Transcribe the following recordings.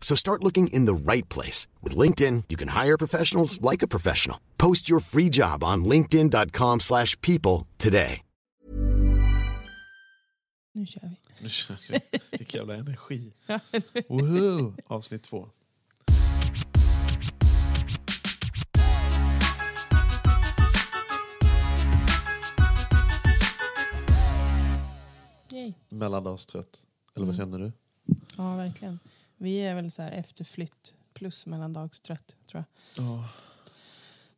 So start looking in the right place. With LinkedIn, you can hire professionals like a professional. Post your free job on linkedin.com slash people today. Nu kör vi. Nu kör vi. Vilken jävla energi. Woho! Avsnitt två. Yay. Mellandagstrött. Eller vad Mm. känner du? Ja, verkligen. Vi är väl så här efterflytt plus mellandagstrött, tror jag. Ja.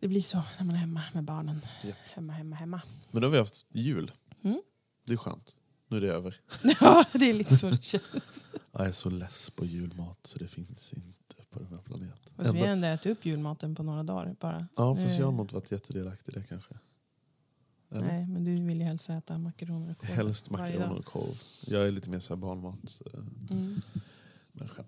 Det blir så när man är hemma med barnen. Ja. Hemma, hemma, hemma. Men då har vi haft jul. Mm. Det är skönt. Nu är det över. Ja, det är lite så det känns. Jag är så less på julmat så det finns inte på den här planeten. Fast vi har ändå ätit upp julmaten på några dagar bara. Ja, fast Eh, jag har inte varit jättedelaktig i det kanske. Eller? Nej, men du vill ju helst äta makaroner och korv Helst makaroner och korv. Jag är lite mer så barnmat. eh, Mm.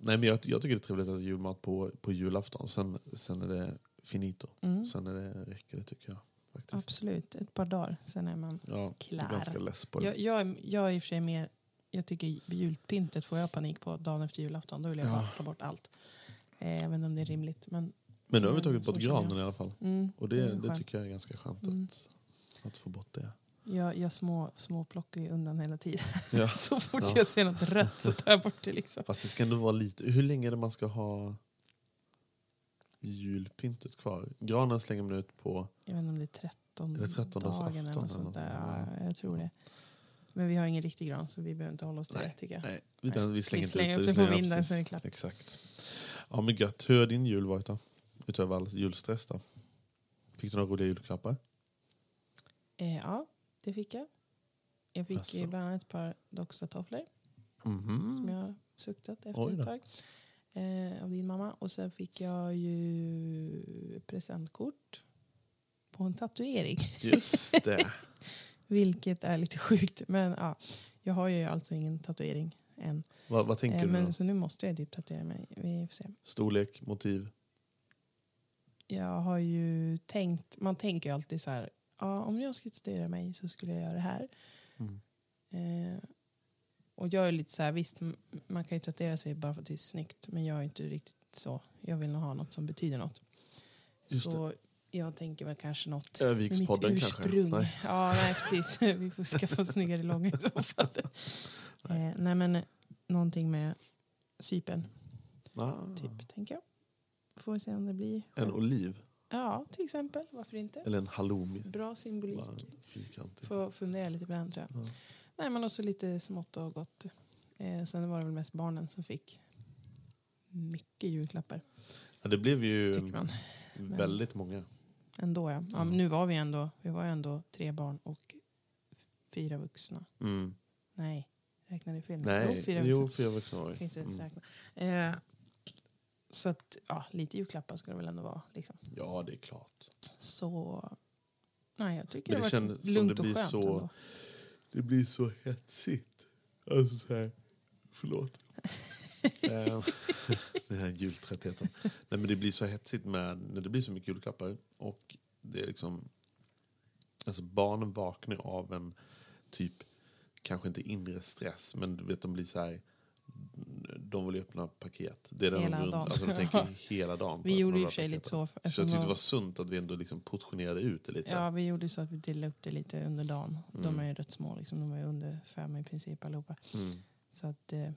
Nej, men jag, jag tycker det är trevligt att äta julmat på, på julafton. Sen, sen är det finito. Mm. Sen är det, räcker det tycker jag. Faktiskt. Absolut, ett par dagar. Sen är man... Ja, Klar. ganska less på det. Jag, jag, jag är i och för sig mer... Jag tycker julpyntet får jag panik på dagen efter julafton. Då vill jag Ja. bara ta bort allt. Eh, även om det är rimligt. Men, men nu har vi Mm, tagit bort granen i alla fall. mm, Och det det, det tycker jag är ganska skönt Mm. att, att få bort det. Jag, jag små, små plockar ju undan hela tiden. Ja. så fort Ja. jag ser något rött så tar jag bort det. Liksom. Fast det ska ändå vara lite... Hur länge är det man ska ha julpyntet kvar? Granen slänger man ut på... Jag vet inte om det är 13 Är det 13 dagen afton eller något sånt där. Ja. Ja, jag tror det. Men vi har ingen riktig gran så vi behöver inte hålla oss till Nej. det. Nej, utan vi slänger Vi slänger ut det. på vinden så är det klart. Exakt. Ja men gött. Hur har din jul varit då? Utöver all julstress då? Fick du några roliga julklappar? Eh, ja, det fick jag. Jag fick eh, bland annat ett par Doxa-tofflor Mhm. som jag har suktat efter då. ett tag. Eh, av din mamma. Och sen fick jag ju presentkort på en tatuering. Just det. Vilket är lite sjukt. Men ja, jag har ju alltså ingen tatuering än. vad, vad tänker Eh, du då? men, så nu måste jag typ tatuera mig. Vi får se. Storlek, motiv? Jag har ju tänkt, man tänker ju alltid så här, ja, om jag skulle tatuera mig så skulle jag göra det här. Mm. Eh, och jag är lite så här, visst man kan ju tatuera sig bara för att det är snyggt. Men jag är inte riktigt så. Jag vill nog ha något som betyder något. Just så jag tänker väl kanske något Övikspodden mitt kanske? ursprung. Nej. Ja, nej precis. Vi får skaffa oss snyggare långa i så fall. eh, nej men någonting med Cypern, Ah, typ, tänker jag. Får vi se om det blir. en oliv? Ja, till exempel. Varför inte? Eller en halloumi? Bra symbolik. Får fundera lite på den tror jag. Ja. Nej men också lite smått och gott. Eh, sen var det väl mest barnen som fick mycket julklappar. Ja, det blev ju väldigt många. Ändå ja. ja men nu var vi ändå, vi var ändå tre barn och fyra vuxna. Mm. Nej, räknade fel? Nej, Jo, fyra jo, vuxna. fyra vuxna var inte det. Mm. räkna. Eh, så att, ja, lite julklappar ska det väl ändå vara. Liksom. Ja, det är klart. Så, nej jag tycker Men det, det har varit lugnt och skönt så- ändå. Det blir så hetsigt. Alltså så här, förlåt. Eh, Den här jultröttheten. Nej, men det blir så hetsigt med, när det blir så mycket julklappar. Och det är liksom... Alltså barnen vaknar av en typ, kanske inte inre stress, men du vet de blir så här, de vill ju öppna paket. Det är den Hela de, dagen. Alltså de tänker hela dagen Vi gjorde i och för sig lite så. Så jag tyckte det de- var sunt att vi ändå liksom portionerade ut det lite. Ja, vi gjorde så att vi delade upp det lite under dagen. De Mm. är ju rätt små, liksom. de är under fem i princip allihopa. Mm. Så att, eh,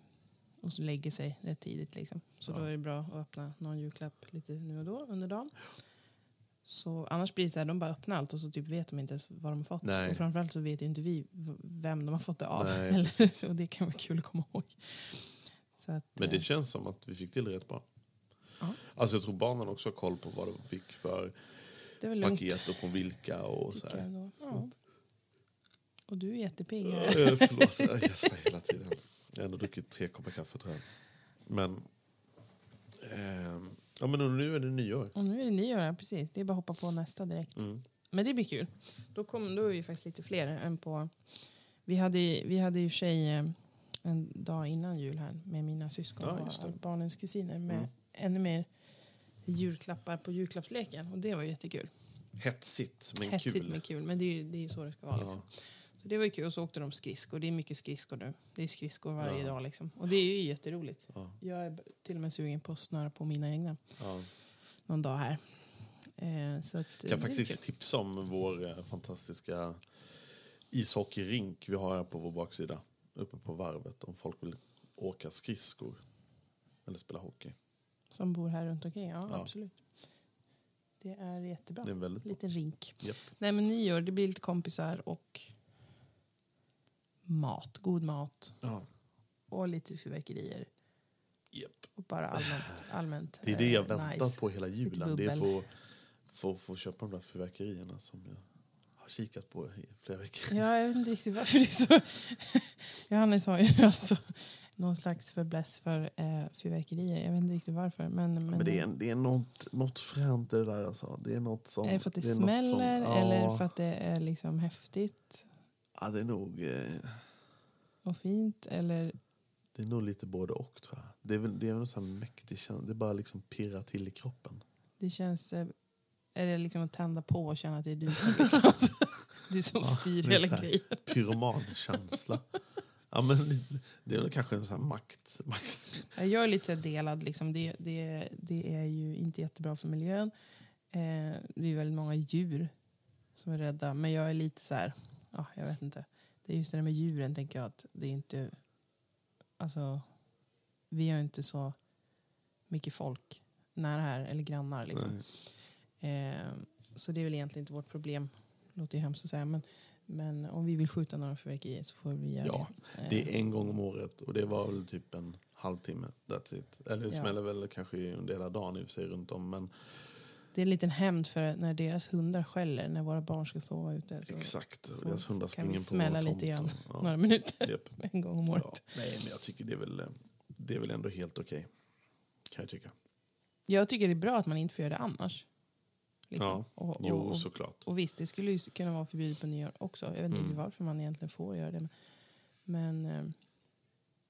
och så lägger sig rätt tidigt. Liksom. Så Ja. då är det bra att öppna någon julklapp lite nu och då under dagen. Så annars blir det så här, de bara öppnar allt och så typ vet de inte ens vad de har fått. Nej. Och framförallt så vet inte vi vem de har fått det av. Nej, Eller, så det kan vara kul att komma ihåg. Att, Men det eh, känns som att vi fick till det rätt bra. Ja. Alltså jag tror barnen också har koll på vad de fick för paket och från vilka och så här. Ja. Och du är jättepigg. Eh, Förlåt, jag gäspar hela tiden. Jag har ändå druckit tre koppar kaffe tror jag. Men, ehm, ja, men nu är det nyår. Och nu är det nyår, ja, precis. Det är bara att hoppa på nästa direkt. Mm. Men det blir kul. Då, kom, då är vi faktiskt lite fler än på... Vi hade, vi hade ju tjej eh, en dag innan jul här med mina syskon Ja, och barnens kusiner med Mm. ännu mer julklappar på julklappsleken. Och det var jättekul. Hetsigt men Hetsigt kul. men kul. Men det är ju det är så det ska vara. Liksom. Så det var ju kul. Och så åkte de skridskor. Det är mycket skridskor nu. Det är skridskor varje Ja. dag liksom. Och det är ju jätteroligt. Ja. Jag är till och med sugen på att snöra på mina egna Ja. någon dag här. Eh, så att, Jag eh, kan det är faktiskt tipsa om vår eh, fantastiska ishockeyrink vi har här på vår baksida. Uppe på varvet om folk vill åka skridskor. Eller spela hockey. Som bor här runt omkring. Ja, Ja. absolut. Det är jättebra. Det är väldigt bra. Liten rink. Japp. Nej men nyår, det blir lite kompisar och mat. God mat. Ja. Och lite fyrverkerier. Japp. Och bara allmänt. allmänt Det är det jag eh, väntar nice. på hela julen. Det är få, få, få köpa de där fyrverkerierna som jag har kikat på i flera veckor. Ja, jag vet inte riktigt varför det är så. Johannes har ju alltså någon slags förbläss för eh, fyrverkerier. Jag vet inte riktigt varför. Men, men, Men det är, det är något, något fränt i det där alltså. Det är något som... är det för att det, något smäller som, eller ja, för att det är liksom häftigt Ja, det är nog... Eh, och fint? Eller det är nog lite både och tror jag. Det är väl det är väl en sån här mäktig känsla. Det bara liksom pirrar till i kroppen. det känns... eh, Är det liksom att tända på och känna att det är du som, liksom, du som styr det är hela så här. grejen? Pyromankänsla. ja, men det är väl kanske en sån här makt... makt. Ja, Jag är lite delad. Liksom. Det, det, det är ju inte jättebra för miljön. Eh, det är väldigt många djur som är rädda. Men jag är lite så här... Ja, jag vet inte. Det är just det där med djuren, tänker jag. att det är inte... Alltså, vi har inte så mycket folk nära här, eller grannar. Liksom. Eh, så det är väl egentligen inte vårt problem. Låter ju hemskt att säga. Men, men om vi vill skjuta några fyrverkerier så får vi göra Ja, det. Eh, Det är en gång om året och det var väl typ en halvtimme. That's it. Eller det Ja. smäller väl kanske under hela dagen i och för sig runt om. Men Det är en liten hämnd för när deras hundar skäller när våra barn ska sova ute. Exakt. Och deras hundar springer på smälla lite grann. och- Några Ja. minuter Japp. en gång om Ja. året. Nej, men jag tycker det är väl, det är väl ändå helt okej. Kan jag tycka. Jag tycker det är bra att man inte får göra det annars. Liksom. Ja. Och, och, Jo, och, såklart. och visst, det skulle ju kunna vara förbjudet på nyår också. Jag vet inte Mm. varför man egentligen får göra det. Men, men eh,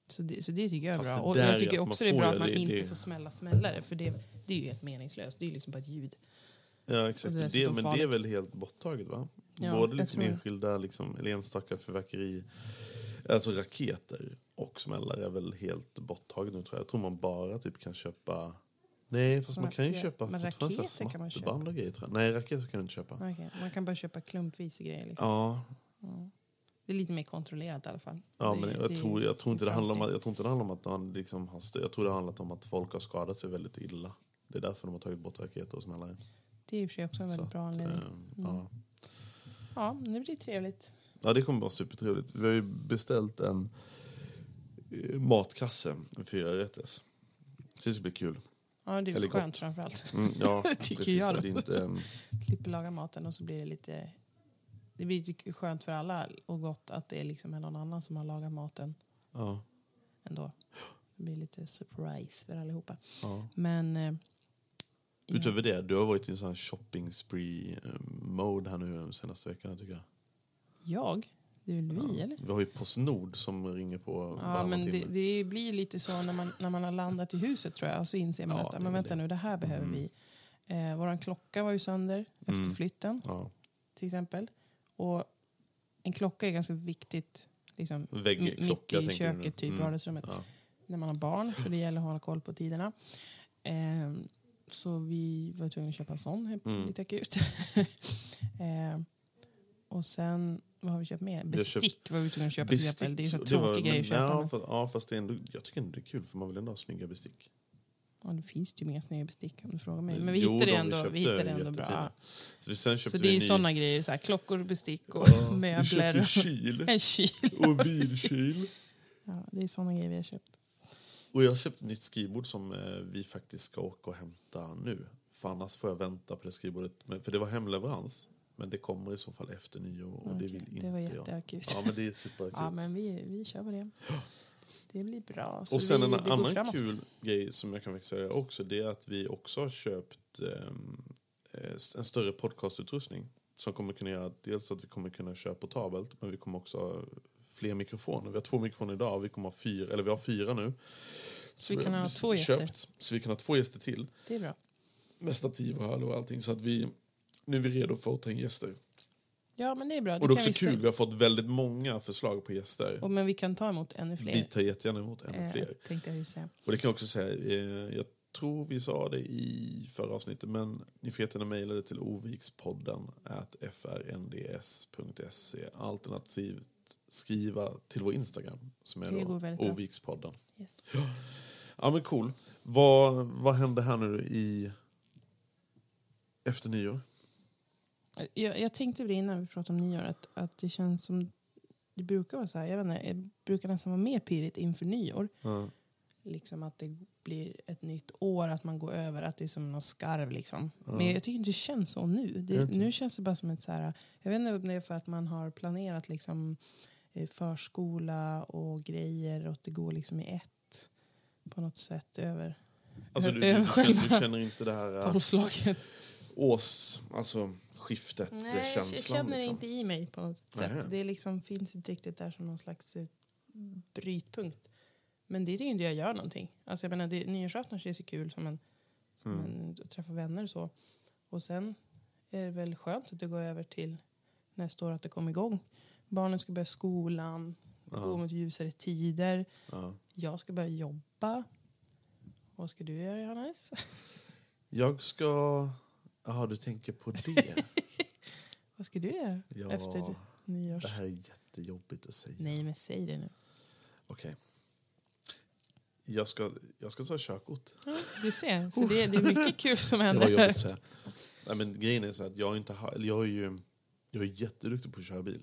så, det, så det tycker jag är Fast bra. Och jag tycker man också det är bra att man det- inte det- får smälla smällare. För det, det är ju helt meningslöst. Det är ju liksom bara ett ljud. Ja, exakt. Det men det är farligt. väl helt borttaget va? Ja, Både liksom enskilda liksom, eller enstaka fyrverkeri, alltså raketer och smällare är väl helt borttaget nu tror jag. Jag tror man bara typ kan köpa Nej, fast man kan ju köpa men raketer kan man smatterband och grejer tror jag. Nej, raketer kan du inte köpa. Okej, Man kan bara köpa klumpvis grejer. Liksom. Ja, Ja. Det är lite mer kontrollerat i alla fall. ja det, men jag, det- tror, jag, tror inte det handlar om, jag tror inte det handlar om att man liksom har Jag tror det handlar om att folk har skadat sig väldigt illa. Det är därför de har tagit bort raketer och smällare. Det är i och för sig också en Så väldigt bra att, anledning. eh, ja. Ja, det blir trevligt. Ja, det kommer vara supertrevligt. Vi har ju beställt en eh, matkasse med fyra rätters. Så det ska bli kul. Ja, det är Eller skönt gott. framförallt. Mm, ja, Tycker precis. jag Så då. Det inte, ehm, Slipper laga maten och så blir det lite... Det blir skönt för alla och gott att det är liksom någon annan som har lagat maten ja, ändå. Det blir lite surprise för allihopa. ja. Men... Eh. Utöver det, du har varit i en sån här shopping spree eh, mode här nu de senaste veckorna tycker jag. Jag? Det är väl vi, Ja. eller? Vi har ju Postnord som ringer på Ja, men det, det blir lite så när man, när man har landat i huset tror jag. Och så inser man Ja, att men vänta det. nu, det här behöver Mm. vi. Eh, våran klocka var ju sönder efter Mm. flytten Ja, till exempel. Och en klocka är ganska viktigt liksom, mitt i köket, typ Mm. vardagsrummet. Ja. När man har barn, för det gäller att hålla koll på tiderna. Ehm, så vi var tvungna att köpa en sån, Mm. lite akut. Ehm, och sen, vad har vi köpt mer? Bestick köpt var vi tvungna att köpa till exempel. Det är så tråkig grej att köpa. Ja, fast, ja, fast det är ändå, jag tycker ändå det är kul för man vill ändå ha snygga bestick. Ja, det finns ju inga snygga bestick om du frågar mig. Men vi de hittade vi ändå, köpte vi hittade ändå bra. Så, det, sen Så köpte det är vi ju en sådana grejer, så här, klockor, bestick och Ja, vi möbler. köpte och- kyl En kyl. och bilkyl. Ja, det är sådana grejer vi har köpt. Och jag har köpt ett nytt skrivbord som eh, vi faktiskt ska åka och hämta nu. För annars får jag vänta på det skrivbordet. Men, för det var hemleverans. Men det kommer i så fall efter nyår och det Okej, vill inte det var jag. jätteakut. Ja men det är superakut. Ja, men vi, vi kör på det. Det blir bra. Så och sen vi, en går annan framåt. kul grej som jag kan säga också. Det är att vi också har köpt ehm, eh, en större podcastutrustning. Som kommer kunna göra dels att vi kommer kunna köra portabelt. Men vi kommer också ha fler mikrofoner. Vi har två mikrofoner idag vi kommer ha fyra, eller vi har fyra nu. Så vi kan ha två gäster. köpt. Så vi kan ha två gäster till. Det är bra. med stativ och hall och allting. Så att vi, nu är vi redo för att ta in gäster. Ja, men det är bra. Och det är också vi kul, se. vi har fått väldigt många förslag på gäster. Och, men vi kan ta emot ännu fler. Vi tar jättegärna emot ännu eh, fler. tänkte jag ju säga. Och det kan jag också säga, eh, jag tror vi sa det i förra avsnittet, men ni får jättegärna mejla det till ovikspodden at frnds.se alternativt skriva till vår Instagram som är Det då ovikspodden. Yes. Ja men cool. Vad, vad händer här nu i efter nyår? Jag, jag tänkte på det innan vi pratade om nyår, att, att det känns som... Det brukar vara så här, jag vet inte, det brukar nästan vara mer pirrigt inför nyår. Ja. Liksom att det blir ett nytt år, att man går över, att det är som någon skarv liksom. Ja. Men jag tycker inte det känns så nu. Det nu känns det bara som ett så här, jag vet inte om det är för att man har planerat liksom eh, förskola och grejer och att det går liksom i ett på något sätt över Alltså du, du, över du, känner, du känner inte det här äh, tolvslaget. ås, alltså skiftet Nej, jag känner det liksom. inte i mig på något sätt. Nähä. Det liksom finns inte riktigt där som någon slags eh, brytpunkt. Men det tycker inte jag gör någonting. Alltså jag menar, det, nyårsafton känns ju kul som en, som Mm. en att träffa vänner och så. Och sen är det väl skönt att det går över till nästa år att det kommer igång. Barnen ska börja skolan, gå mot ljusare tider. ja. Jag ska börja jobba. Vad ska du göra Johannes? Jag ska... Jaha, du tänker på det? Vad ska du göra Ja, efter nyårs? det här är jättejobbigt att säga. Nej men säg det nu. Okej. Jag, ska, jag ska ta körkort. Du ser, så det, det är mycket kul som Det var händer jobbigt att. Nej, men grejen är så att jag, inte, ha- eller jag, är ju, jag är jätteduktig på att köra bil.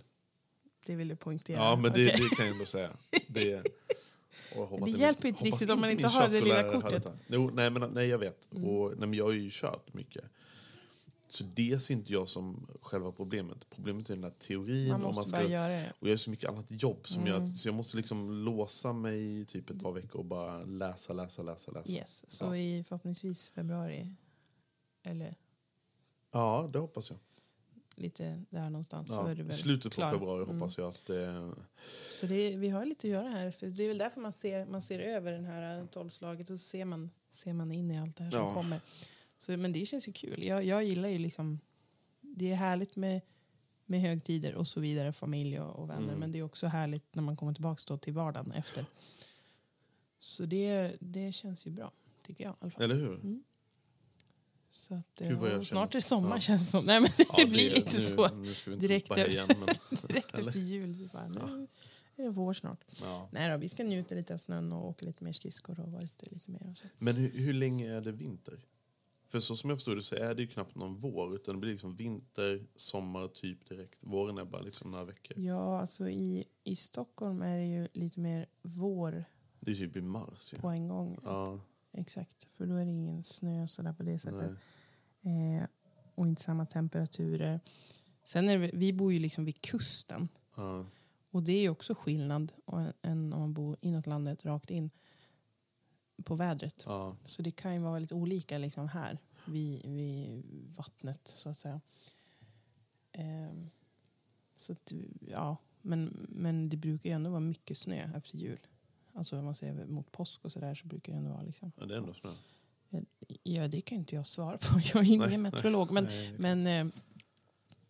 Det vill du poängtera. Ja, men det, Okej. det kan jag ändå säga. Det, Det hjälper min- inte riktigt om man inte har det lilla kortet. Jo, nej, men, nej, jag vet. Mm. Och, nej, men jag har ju kört mycket. Så det ser inte jag som själva problemet. Problemet är den där teorin. man om måste man bara ska, göra det. och jag har så mycket annat jobb som gör Mm. att, så jag måste liksom låsa mig i typ ett par veckor och bara läsa, läsa, läsa, läsa. Yes. Så Ja. i förhoppningsvis februari. Eller Ja, det hoppas jag. lite där någonstans. så Ja, är du I väl slutet klar. på februari Mm. hoppas jag att det... Så det, vi har lite att göra här. Det är väl därför man ser, man ser över den här eh, tolvslaget. Och så ser man, ser man in i allt det här som Ja. kommer. Så, men det känns ju kul. Jag, jag gillar ju liksom... Det är härligt med, med högtider och så vidare. Familj och, och vänner. Mm. Men det är också härligt när man kommer tillbaka till vardagen efter. Så det, det känns ju bra. Tycker jag i alla fall. Eller hur? Mm. Så att, Gud, vad jag och snart är det sommar Ja. känns det som. Nej, men det Ja, blir lite nu, så. Nu direkt efter- igen. Men, Direkt Eller? efter jul. så Bara, nu är det vår snart. ja. Nej då, vi ska njuta lite av snön och åka lite mer skridskor och vara ute lite mer. Och så. men hur, hur länge är det vinter? För så som jag förstår det så är det ju knappt någon vår. Utan det blir liksom vinter, sommar typ direkt. Våren är bara liksom några veckor. Ja, alltså i, i Stockholm är det ju lite mer vår Det är typ i mars. på Ja. en gång. Ja, Exakt, för då är det ingen snö så där på det sättet. nej. Eh, och inte samma temperaturer. Sen är det, vi bor ju liksom vid kusten. Ja, Och det är ju också skillnad än- än om man bor inåt landet rakt in på vädret. ja. Så det kan ju vara väldigt olika liksom här vid, vid vattnet så att säga. Ehm, så att, ja, men, men det brukar ju ändå vara mycket snö efter jul. Alltså om man ser mot påsk och sådär så brukar det ändå vara liksom. ja, det är ändå snö. Ja, det kan inte jag svara på. Jag är ingen Nej, meteorolog. Men, Nej, men eh,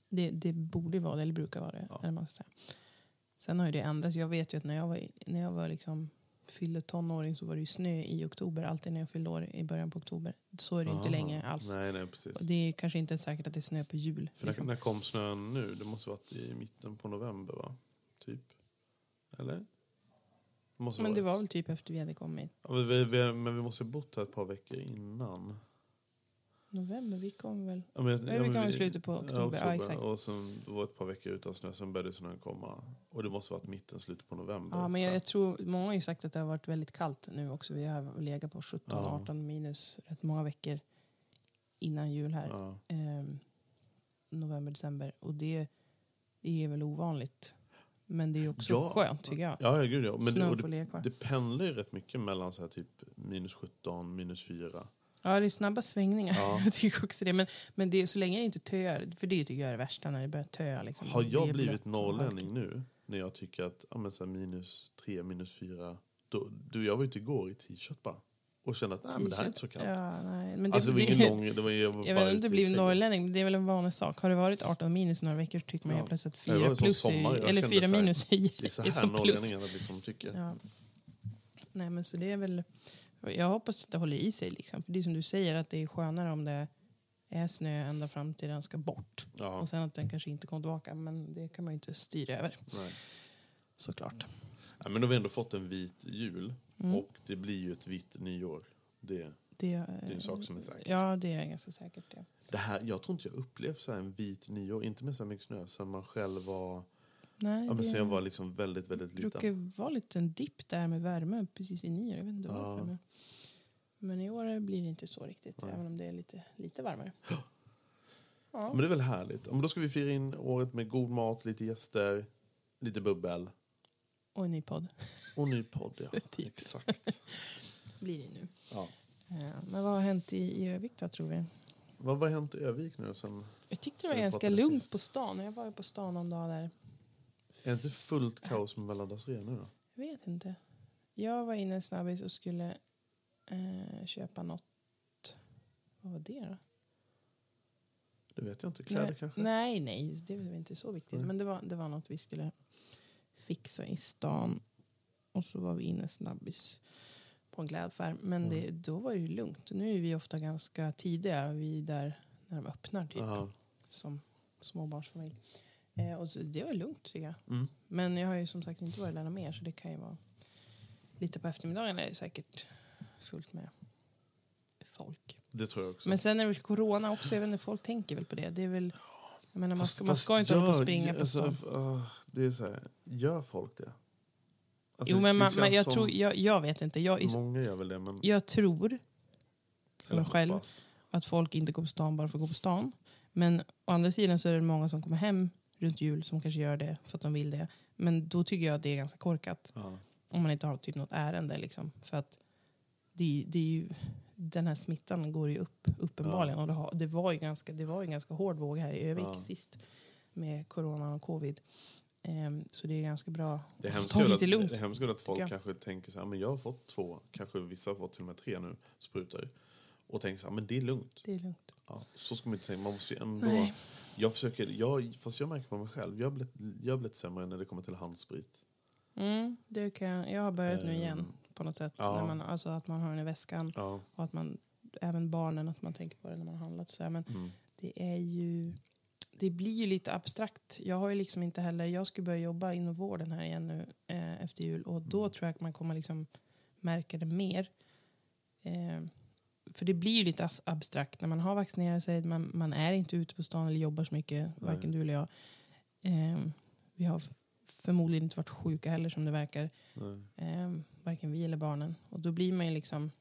Det, det borde vara det, eller brukar vara det. Ja. Eller man ska säga. Sen har ju det ändrats. Jag vet ju att när jag var, när jag var liksom, fyllde tonåring så var det ju snö i oktober. Alltid när jag fyllde år i början på oktober. Så är det inte Aha. längre alls. Nej, nej, precis. Och det är kanske inte säkert att det är snö på jul. För när, liksom. när kom snön nu? Det måste varit i mitten på november, va? Typ. Eller? Det Men det var väl typ efter vi hade kommit. Ja, men, vi, vi, men vi måste ha bott här ett par veckor innan. November, vi kom väl. Ja, men, Ja, vi kom i slutet på oktober, ja, exakt. Och sen det var ett par veckor utan snö, sen började snön komma. Och det måste varit mitten, slutet på november. Ja, men jag, tror jag tror, många har ju sagt att det har varit väldigt kallt nu också. Vi har legat på 17-18 Ja. minus rätt många veckor innan jul här. Ja. Ehm, november, december. Och det, det är väl ovanligt. Men det är också Ja. skönt tycker jag. Ja, ja, gud ja. Men det, Snön det, det pendlar ju rätt mycket mellan så här typ minus 17, minus 4. Ja, det är snabba svängningar. Ja. jag tycker också det. Men, men det är, så länge det inte töar, för det tycker jag är det värsta när det börjar töa. Liksom. Har jag är blivit norrlänning nu, när jag tycker att ja, men så minus 3, minus 4. Då, du, jag var ute igår i t-shirt bara. Och kände att nej, men det här är inte så kallt. Ja, nej. Men det, alltså det var ingen lång... Det var, jag var Jag bara vet inte om du blivit norrlänning, men det är väl en vanlig sak. Har det varit 18 minus några veckor så tycker man Ja. plötsligt att Det var 4 en sån plus är, eller kände 4 så här, minus är, Det är så är här som plus. norrlänningarna liksom tycker. Ja. Nej men så det är väl, jag hoppas att det håller i sig liksom. För det är som du säger att det är skönare om det är snö ända fram till den ska bort. Ja, Och sen att den kanske inte kommer tillbaka. Men det kan man ju inte styra över nej. såklart. Ja, men då har vi ändå fått en vit jul. Mm. Och det blir ju ett vitt nyår. Det, Det, det är en sak som är säker. Ja det är ganska säkert det. Det här, jag tror inte jag upplevt så en vit nyår, inte med så mycket snö, sen man själv var, Nej, ja, men sen det jag var liksom väldigt, väldigt liten. brukar vara lite en dipp där med värme precis vid nyår. Jag vet inte Ja. varför. Men, men i år blir det inte så riktigt. Nej. Även om det är lite, lite varmare. Ja. Men det är väl härligt. Men då ska vi fira in året med god mat, lite gäster, lite bubbel Och en ny podd och ny podd. Ja. Typ. Exakt. blir det nu. Ja. Men vad har hänt i, i Övik då tror vi? Vad har hänt i Övik nu? Sen, Jag tyckte det var ganska lugnt på stan. Jag var ju på stan någon dag där. Är det inte fullt kaos med Mellandagsrea nu då? Jag vet inte. Jag var inne snabbis och skulle eh, köpa något. Vad var det då? Det vet jag inte. Kläder nej, kanske? Nej, nej, det var inte så viktigt. Nej. Men det var, det var något vi skulle fixa i stan. Och så var vi inne snabbis på en klädaffär. Men det, då var det ju lugnt. Nu är vi ofta ganska tidiga. Vi är där när de öppnar typ. Aha. Som småbarnsfamilj. Eh, och så, det var lugnt tycker jag. Mm. Men jag har ju som sagt inte varit där mer. Så det kan ju vara lite på eftermiddagen är det säkert fullt med folk. Det tror jag också. Men sen är det väl corona också. Jag vet inte, folk tänker väl på det. Det är väl... Jag menar, man Fast- ska, man ska inte hålla på och springa på alltså, stan. ah, det är så här, gör folk det? Alltså, Jo, men man, man, jag, som- tror, jag, jag vet inte. Jag, Många gör väl det, men... jag tror för mig själv att folk inte går på stan bara för att gå på stan. Men å andra sidan så är det många som kommer hem runt jul som kanske gör det för att de vill det. Men då tycker jag att det är ganska korkat. Ja. Om man inte har typ något ärende. Liksom. För att det, det är ju, den här smittan går ju upp uppenbarligen. Och det, har, det, var ju ganska, det var ju en ganska hård våg här i Övik Ja. sist. Med corona och covid. Ehm, så det är ganska bra Det är att ta lite lugnt. det är hemskt att folk kanske tänker så här, men jag har fått två, kanske vissa har fått till och med tre nu, sprutor. Och tänker så här, men det är lugnt. Det är lugnt. Ja, så ska man inte tänka, man måste ju ändå... Nej. Jag försöker, jag, fast jag märker på mig själv, jag har blivit, jag har blivit sämre när det kommer till handsprit. Mm, det kan, jag har börjat nu igen Ehm, på något sätt. ja. När man, alltså att man har den i väskan. Ja. Och att man, även barnen, att man tänker på det när man har handlat. Så här. Men Mm. det är ju... Det blir ju lite abstrakt. Jag har ju liksom inte heller... Jag ska börja jobba inom vården här igen nu eh, efter jul. Och då tror jag att man kommer liksom märka det mer. Eh, för det blir ju lite abstrakt när man har vaccinerat sig. Man, man är inte ute på stan eller jobbar så mycket. Nej. Varken du eller jag. Eh, vi har förmodligen inte varit sjuka heller som det verkar. Eh, varken vi eller barnen. Och då blir man ju liksom...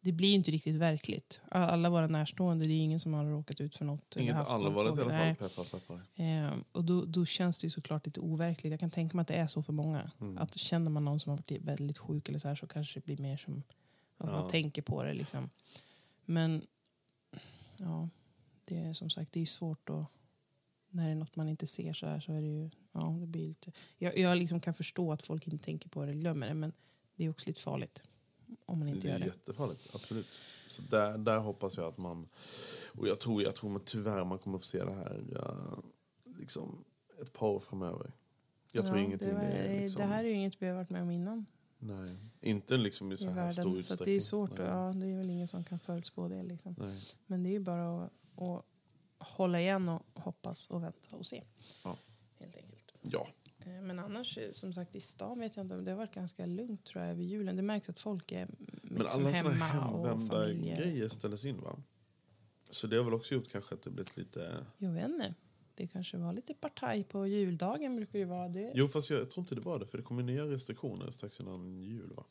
Det blir ju inte riktigt verkligt. Alla våra närstående, det är ingen som har råkat ut för något. Inget allvarligt i alla fall, peppar. Eh, och då, då känns det ju såklart lite overkligt. Jag kan tänka mig att det är så för många. Mm. Att känner man någon som har varit väldigt sjuk eller så här så kanske det blir mer som att Ja. man tänker på det. Liksom. Men ja, det är som sagt det är svårt att när det är något man inte ser så här så är det ju, ja det blir lite. Jag, jag liksom kan förstå att folk inte tänker på det glömmer det men det är också lite farligt. om man inte det gör är det. jättefarligt, absolut. Så där, där hoppas jag att man... Och jag tror, jag tror man, tyvärr man kommer få se det här ja, liksom ett par år framöver. Jag tror Ja, ingenting det, var, är liksom, det här är ju inget vi har varit med om innan Nej, inte liksom i så i här stor världen. utsträckning. Så det är svårt. Nej. Ja, det är väl ingen som kan förutspå det. Liksom. Nej. Men det är ju bara att, att hålla igen och hoppas och vänta och se. Ja. Helt enkelt. Ja, Eh, Men annars, eh, som sagt, i stan vet jag inte. om Det har varit ganska lugnt tror jag över julen. Det märks att folk är men liksom alla hemma och hemvända grejer ställs in va? Så det har väl också gjort kanske att det blivit lite... Jag vet inte. Det kanske var lite partaj på juldagen. brukar det vara det. Jo fast jag, jag tror inte det var det för det kommer nya restriktioner strax innan jul va?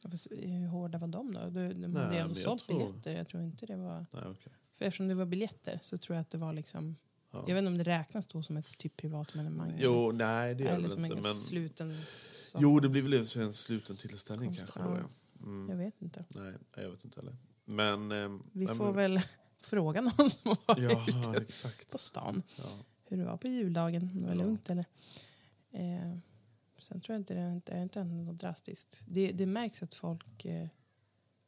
Ja, fast Hur hårda var de då? De, de Nej, hade ju ändå sålt tror- biljetter. Jag tror inte det var... Nej okej. För eftersom det var biljetter så tror jag att det var liksom... Ja. Jag vet inte om det räknas då som ett typ privat evenemang. Jo, nej det gör eller det som väl en inte. Men, sluten... jo, det blir väl en sluten tillställning kanske då ja. Mm. Jag vet inte. Nej, jag vet inte heller. Men... ehm, Vi nej, får men, väl fråga någon som har varit Ja, ute exakt. på stan. Ja. Hur det var på juldagen. Om det var Ja. lugnt eller... Eh, sen tror jag inte det är inte, inte något drastiskt. Det, det märks att folk eh,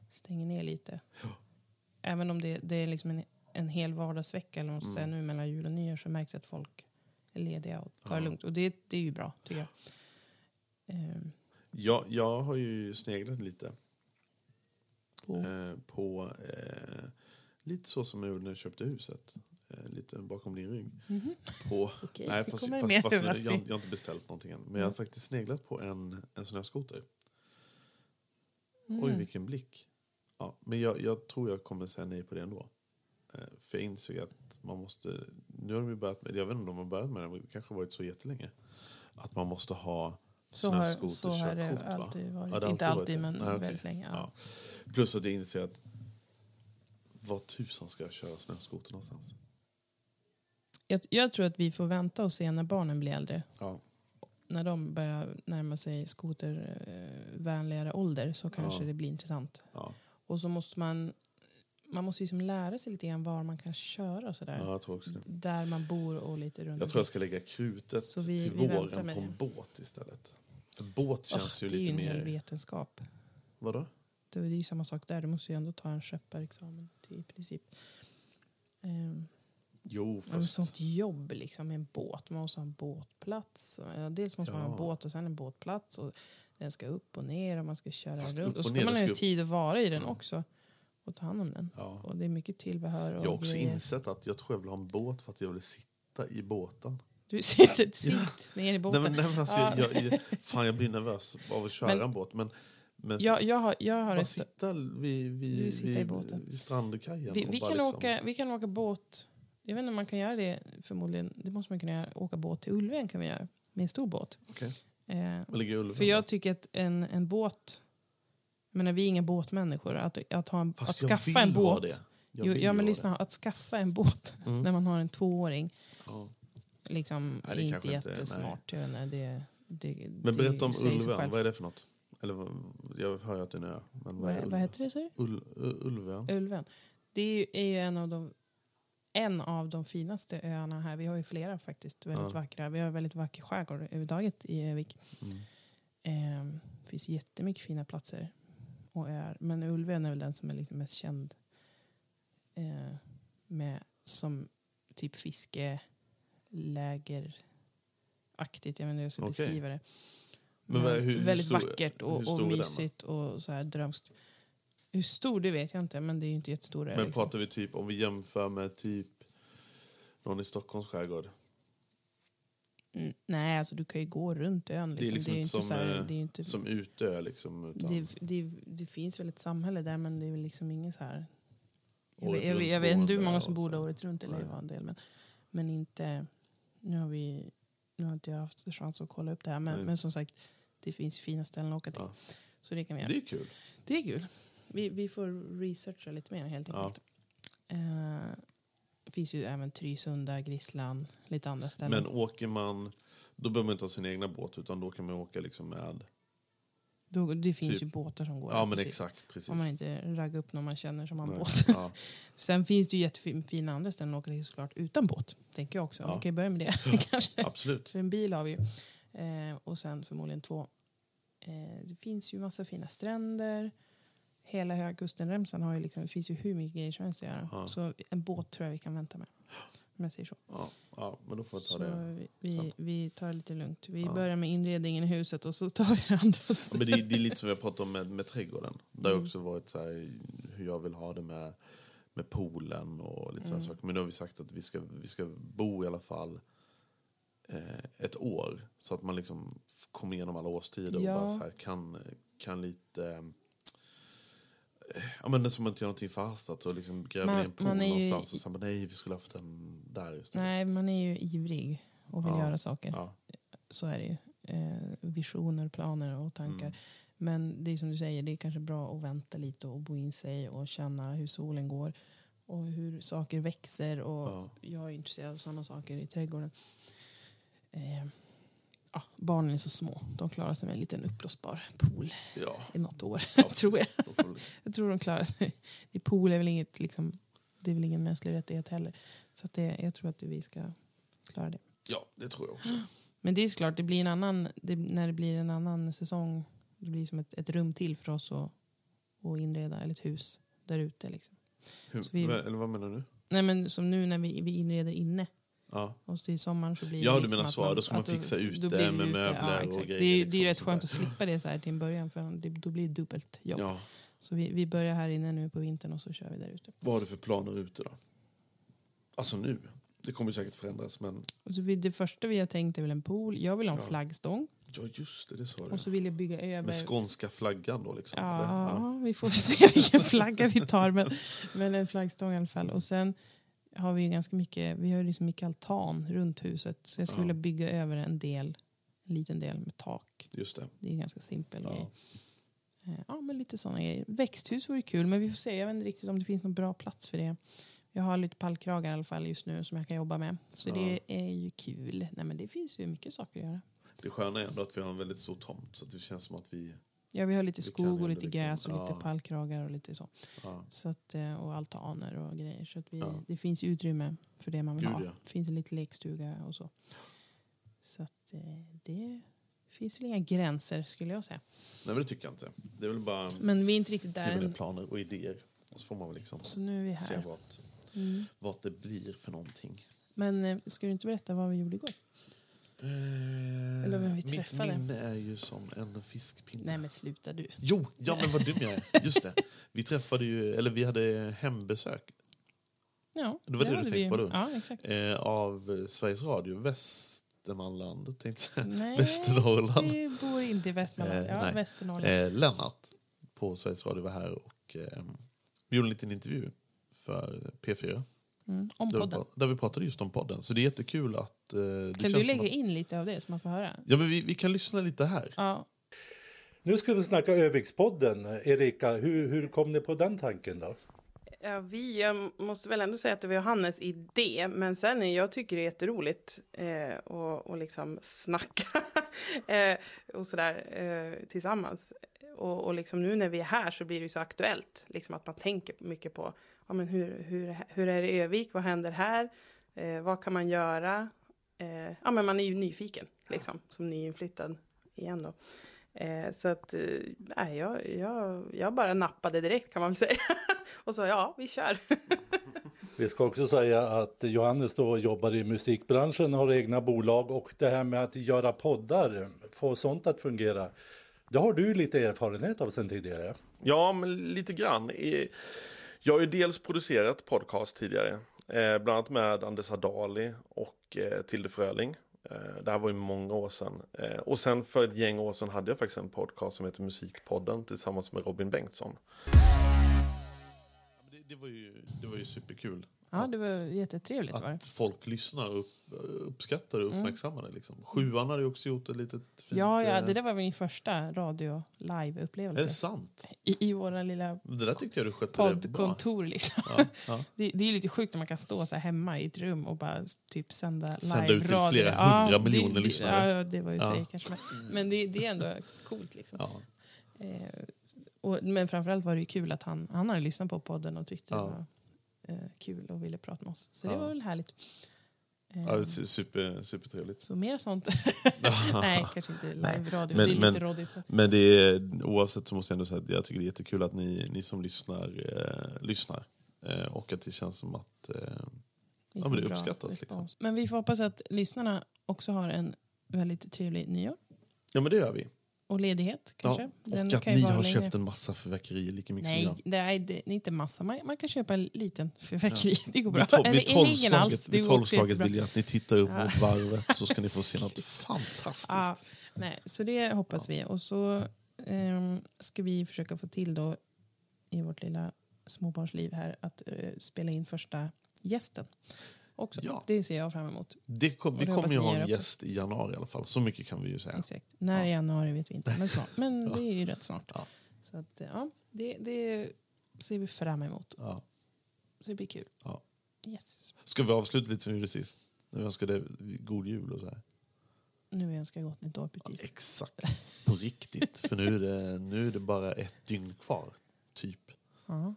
stänger ner lite. Även om det, det är liksom en, en hel vardagsvecka eller Mm. mm. nu mellan jul och nyår så märks att folk är lediga och tar Ja. det lugnt. Och det, det är ju bra tycker jag. Eh, Jag, jag har ju sneglat lite på, eh, på eh, lite så som jag gjorde när jag köpte huset. Eh, lite bakom din rygg. Mhm. På, Okej, nej, det fast, kommer fast, mer fast jag, har inte beställt någonting än. Men jag har faktiskt sneglat på en, en snöskoter. Oj, Mm. vilken blick. Ja, men jag, jag tror jag kommer säga nej på det ändå. Eh, för jag insåg att man måste... Nu har de ju börjat med, jag vet inte om de har börjat med det, men det kanske har varit så jättelänge. Att man måste ha har, så har snöskoterkörkort. det alltid varit. Ja, det inte alltid varit men. Nej, väldigt länge. Ja. Ja. Plus att jag inser att vad tusan ska jag köra snöskoter någonstans? Jag, jag tror att vi får vänta och se när barnen blir äldre. Ja, När de börjar närma sig skotervänligare ålder så kanske Ja. det blir intressant. ja, Och så måste man, man måste liksom lära sig lite grann var man kan köra och sådär. ja. Där man bor och lite runt Jag tror jag ska lägga krutet Så vi- till vi våren på en båt istället. För båt känns ju Det är ju lite mer... vetenskap. Vadå? Det är samma sak där. Du måste ju ändå ta en skepparexamen till- i princip. Um, Jo, Men fast... sånt jobb liksom med en båt. Man måste ha en båtplats. Ja, Dels måste man ha en Ja. båt och sen en båtplats. Och den ska upp och ner och man ska köra Fast runt. Och så ska man ha ska tid att vara i den Mm. också. Och ta hand om den. Ja. Och det är mycket tillbehör och Jag har också grejer. insett att jag tror jag vill ha en båt för att jag vill sitta i båten. Du sitter, sitter ner i båten. Nej, men, nej, men alltså, Ja. jag, jag, fan, jag blir nervös av att köra Men- en båt. Men, men jag, jag har, jag har bara sitta vid, vid, i vid, vid strandkajen. vi, vi, kan liksom, åka, vi kan åka båt. Jag vet inte om man kan göra det förmodligen. Det måste man kunna göra. Åka båt till Ulven kan vi göra. Med en stor båt. Okej. Eh, Ulven För då? jag tycker att en, en båt... Jag menar, vi är inga båtmänniskor. Att, att, ha en, Fast att skaffa en båt... Jo, ja, men lyssna. Att skaffa en båt Mm. när man har en tvååring Ja. liksom, Nej, det är inte jättesmart. Inte, det, det, Men berätta om Ulven. Vad är det för något? Eller jag hör ju att det är en ö. Men vad Vad, vad heter det, Ul, U- Ulven? Det är ju, är ju en av de en av de finaste öarna här. Vi har ju flera faktiskt. Väldigt Ja. vackra. Vi har väldigt vacker skärgård överhuvudtaget i Övik. Mm. Eh, det finns jättemycket fina platser och öar. Men Ulven är väl den som är liksom mest känd. Eh, med, som typ fiskelägeraktigt. Jag vet inte hur jag ska Okej. beskriva det. Men hur- hur väldigt stor- vackert och, och är mysigt och så här drömskt. Hur stor det vet jag inte, men det är ju inte jättestor Men liksom. pratar vi typ, om vi jämför med typ någon i Stockholms skärgård? Mm, nej, alltså du kan ju gå runt ön. Det är Liksom. liksom det är ju inte som, så här, eh, det är ju inte Som utö liksom? Det, det, det finns väl ett samhälle där men det är väl liksom inget så här... Jag, jag, vet- runt jag vet inte hur många som bor där året runt. Eller en del, men, men inte... Nu har, vi, nu har inte jag haft chans att kolla upp det här. Men, Nej. men som sagt, det finns fina ställen att åka till. Ja. Så det kan vi göra. det är kul. Det är kul. Vi, vi får researcha lite mer helt Ja. enkelt. Eh, det finns ju även Trysunda, Grisslan, lite andra ställen. Men åker man, då behöver man inte ha sin egna båt utan då kan man åka liksom med... Då, det finns typ- ju båtar som går. Ja där, men precis. exakt, precis. Om man inte raggar upp någon man känner som har en båt. Ja. Sen finns det ju jättefina andra ställen att åka till såklart utan båt. Tänker jag också. Ja. Vi kan ju börja med det kanske. Absolut. För en bil har vi ju. Eh, och sen förmodligen två Eh, det finns ju massa fina stränder. Hela Höga kusten-remsan har ju liksom, det finns ju hur mycket grejer som helst att göra. Så en båt tror jag vi kan vänta med. Om jag säger så. Ja, ja, men då får vi ta Så det. vi, sen. vi, tar det lite lugnt. Vi Ja. börjar med inredningen i huset och så tar vi det andra Ja, men det, är- det är lite som vi har pratat om med, med trädgården. Det har Mm. också varit så här, hur jag vill ha det med, med poolen och lite sådana Mm. saker. Men nu har vi sagt att vi ska, vi ska bo i alla fall eh, ett år. Så att man liksom kommer igenom alla årstider Ja. och bara så här, kan, kan lite... Ja, men det är som att inte göra någonting förhastat och liksom gräva Man- ner en pool är ju- någonstans och säga nej vi skulle haft den där istället. Nej, man är ju ivrig och vill Ja. göra saker. Ja. Så är det ju. Eh, visioner, planer och tankar. Mm. Men det är som du säger, det är kanske bra att vänta lite och bo in sig och känna hur solen går och hur saker växer. Och Ja. Jag är intresserad av sådana saker i trädgården. Eh, ja, barnen är så små. De klarar sig med en liten uppblåsbar pool Ja. i något år, Ja, tror jag. Jag tror de klarar sig. Pool är väl inget, liksom, det är väl ingen mänsklig rättighet heller. Så det, jag tror att vi ska klara det. Ja, det tror jag också. Men det är såklart, det blir en annan, det, när det blir en annan säsong, det blir som ett, ett rum till för oss att, att inreda, eller ett hus där ute. Liksom. Hur, vi- Eller vad menar du? Nej men som nu när vi, vi inreder inne, Ja. och så i sommaren så blir Ja, det du liksom menar att så. Då ska man fixa ute blir vi med möbler och exakt. grejer, Det är, ju- det liksom, är rätt sånt skönt att slippa det så här till en början, för det, då blir det dubbelt jobb. ja. Så vi, vi börjar här inne nu på vintern och så kör vi där ute. Vad har du för planer ute då? Alltså nu? Det kommer säkert förändras men... Och så vi, det första vi har tänkt är väl en pool. Jag vill ha en Ja. flaggstång. Ja just det, det sa Och så du. vill jag bygga över... Med skånska flaggan då liksom? eller? Ja, vi får se vilken flagga vi tar. Men, men en flaggstång i alla fall. Och sen har vi ganska mycket, vi har ju liksom mycket altan runt huset. Så jag skulle Ja. vilja bygga över en del, en liten del med tak. Just det. Det är en ganska simpel Ja. grej. Eh, Ja, men lite sådana grejer. Växthus vore kul, men vi får se. Jag vet inte riktigt om det finns någon bra plats för det. Jag har lite pallkragar i alla fall just nu som jag kan jobba med. Så Ja. det är ju kul. Nej, men det finns ju mycket saker att göra. Det sköna är ändå att vi har en väldigt stor tomt så det känns som att vi... Ja, vi har lite skog och lite liksom- gräs och lite ja. pallkragar och lite så. Ja. så att, eh, och altaner och grejer. Så att vi, Ja. det finns utrymme för det man vill Gud, ha. Det finns en liten lekstuga och så. Så att eh, det finns väl inga gränser skulle jag säga. Nej men det tycker jag inte. Det är väl bara... Men vi är inte riktigt där Skriva ner än. planer och idéer. Och så får man väl liksom Så nu är vi se här. vart, Mm. vart det blir för någonting. Men eh, ska du inte berätta vad vi gjorde igår? Eller vem vi Mitt träffade. minne är ju som en fiskpinne. Nej men sluta du. Jo, ja men vad dum jag är. Just det. Vi träffade ju, eller vi hade hembesök Ja, Det var det du hade tänkte på då? Ja, exakt. eh, av eh, Sveriges Radio Västmanland, tänkte jag. Nej, Västernorrland. vi bor inte i Västmanland. Eh, ja. Västernorrland. Eh, Lennart på Sveriges Radio var här och eh, vi gjorde en liten intervju för P4. Mm, om Där vi, podden. där vi pratade just om podden. Så det är jättekul att... Eh, det Kan känns du lägga att, in lite av det så man får höra? Ja men vi, vi kan lyssna lite här. Ja, Nu ska vi snacka Övikspodden. Erika, hur, hur kom ni på den tanken då? Ja, vi, jag måste väl ändå säga att det var Johannes idé, men sen är jag tycker det är jätteroligt eh, och, och liksom snacka eh, och sådär eh, tillsammans. Och, och liksom nu när vi är här så blir det ju så aktuellt, liksom att man tänker mycket på ja, men hur, hur, hur är det i Övik, vad händer här, eh, vad kan man göra? Eh, ja, men man är ju nyfiken, liksom, som nyinflyttad igen då. Eh, så att, eh, jag, jag, jag bara nappade direkt kan man väl säga. Och så ja, vi kör. Vi ska också säga att Johannes då jobbar i musikbranschen, har egna bolag och det här med att göra poddar, få sånt att fungera. Det har du lite erfarenhet av sedan tidigare. Ja, men lite grann. Jag har ju dels producerat podcast tidigare. Eh, bland annat med Anders Adali och eh, Tilde Fröling. Eh, det här var ju många år sedan. Eh, och sen för ett gäng år sedan hade jag faktiskt en podcast som heter Musikpodden tillsammans med Robin Bengtsson. Det, det, var, ju, det var ju superkul ja det var jättetrevligt. Var det. Att folk lyssnar och upp, uppskattar och uppmärksammar det. Liksom. Sjuan hade också gjort ett litet fint... Ja, ja, eh, det där var min första radio Är det live-upplevelse. sant? I, I våra lilla Det där tyckte jag du skötte poddkontor. Liksom. Ja, ja. Det, det är lite sjukt när man kan stå så här hemma i ett rum och bara typ sända Sända ut till live-radio. flera hundra det- miljoner det, lyssnare. Ja, det var ju Ja. kanske. Men, det, det är ändå coolt. Liksom. Ja. Eh, och, men framförallt var det kul att han, han hade lyssnat på podden och tyckte Ja. det var kul och ville prata med oss. Så det var väl härligt. Eh, Ja, su- super, supertrevligt. Så mer sånt. Nej, kanske inte live-radio. Men- det är men- rådigt. Men det är, oavsett så måste jag ändå säga att jag tycker det är jättekul att ni, ni som lyssnar eh, lyssnar. Eh, och att det känns som att eh, Ja, men det uppskattas, liksom. Men vi får hoppas att lyssnarna också har en väldigt trevlig nyår. ja men det gör vi. Och ledighet kanske. Ja, Den och att kan ni har längre. köpt en massa fyrverkerier lika mycket Nej, som jag. är, det är inte massa. Man, man kan köpa en liten fyrverkeri. Det går bra. Vid, tolvslaget, vid vill jag att ni tittar upp mot varvet så ska ni få se något fantastiskt. Ja, nej, så det hoppas vi. Och så ehm, ska vi försöka få till då i vårt lilla småbarnsliv här att eh, spela in första gästen. Också. Ja. Det ser jag fram emot. Det kom, vi kommer ju ha en också. gäst i januari i alla fall. Så mycket kan vi ju säga. Exakt. När Ja. i januari vet vi inte. Men snart. Men Ja. det är ju rätt snart. Ja. Så att, ja, det, det ser vi fram emot. Ja. Så det blir kul. Ja. Yes. Ska vi avsluta lite som vi gjorde sist? När vi önskade god jul och så här. Nu önskar jag gott nytt år precis. Exakt. På riktigt. För nu är, det, nu är det bara ett dygn kvar. Typ. Ja.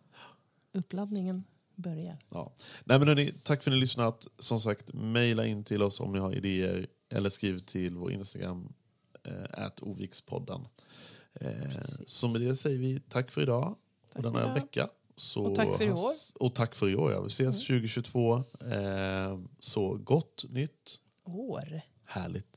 Uppladdningen börjar. Ja. Nej, men hörni, tack för att ni lyssnat. Som sagt, mejla in till oss om ni har idéer. Eller skriv till vår Instagram, eh, ovikspodden. Eh, så med det säger vi tack för idag Tack och denna vecka. Så Och tack för i år. Och tack för i år. Ja. Vi ses 2022. Eh, så gott nytt. År. Härligt.